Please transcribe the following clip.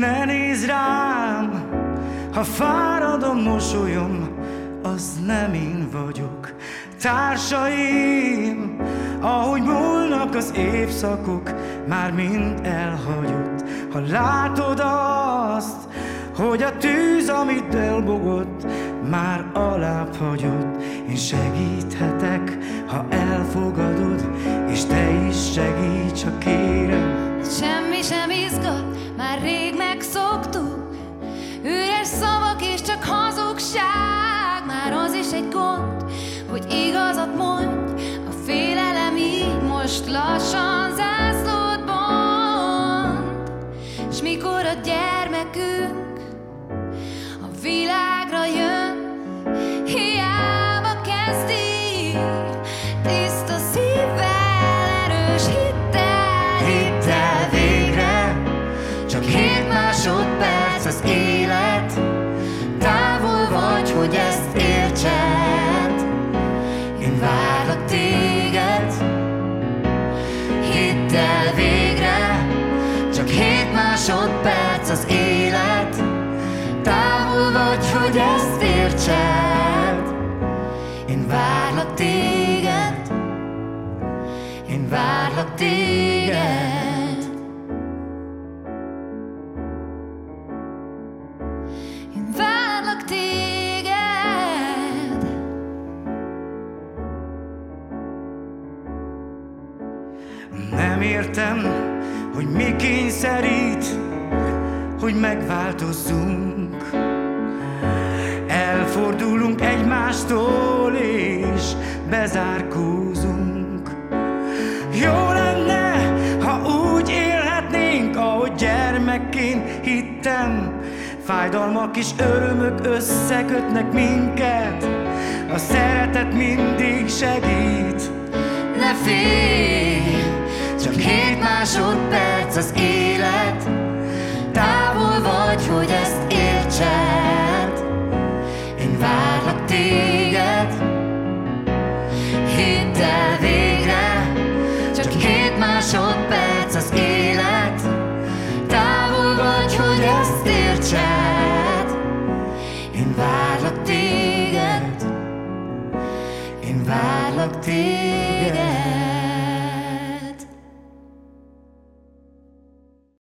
Ne nézz rám, ha fárad a mosolyom, az nem én vagyok. Társaim, ahogy múlnak az évszakok, már mind elhagyott. Ha látod azt, hogy a tűz, amit elbogott, már alább hagyott. Én segíthetek, ha elfogadod, és te is segíts, ha kérem. Már rég megszoktuk Üres szavak és csak hazugság. Már az is egy gond, hogy igazat mondj másodperc az élet. Távol vagy, hogy ezt értsed. Én várlak téged. Én várlak téged. Én várlak téged Nem értem, hogy mi kényszerít, hogy megváltozzunk. Elfordulunk egymástól és bezárkózunk. Jó lenne, ha úgy élhetnénk, ahogy gyermekként hittem. Fájdalmak és örömök összekötnek minket, a szeretet mindig segít. Ne félj, az élet, távol vagy, hogy ezt értsed. Én várlak téged, hidd el végre, csak két másodperc az élet, távol vagy, hogy ezt értsed. Én várlak téged, én várlak téged.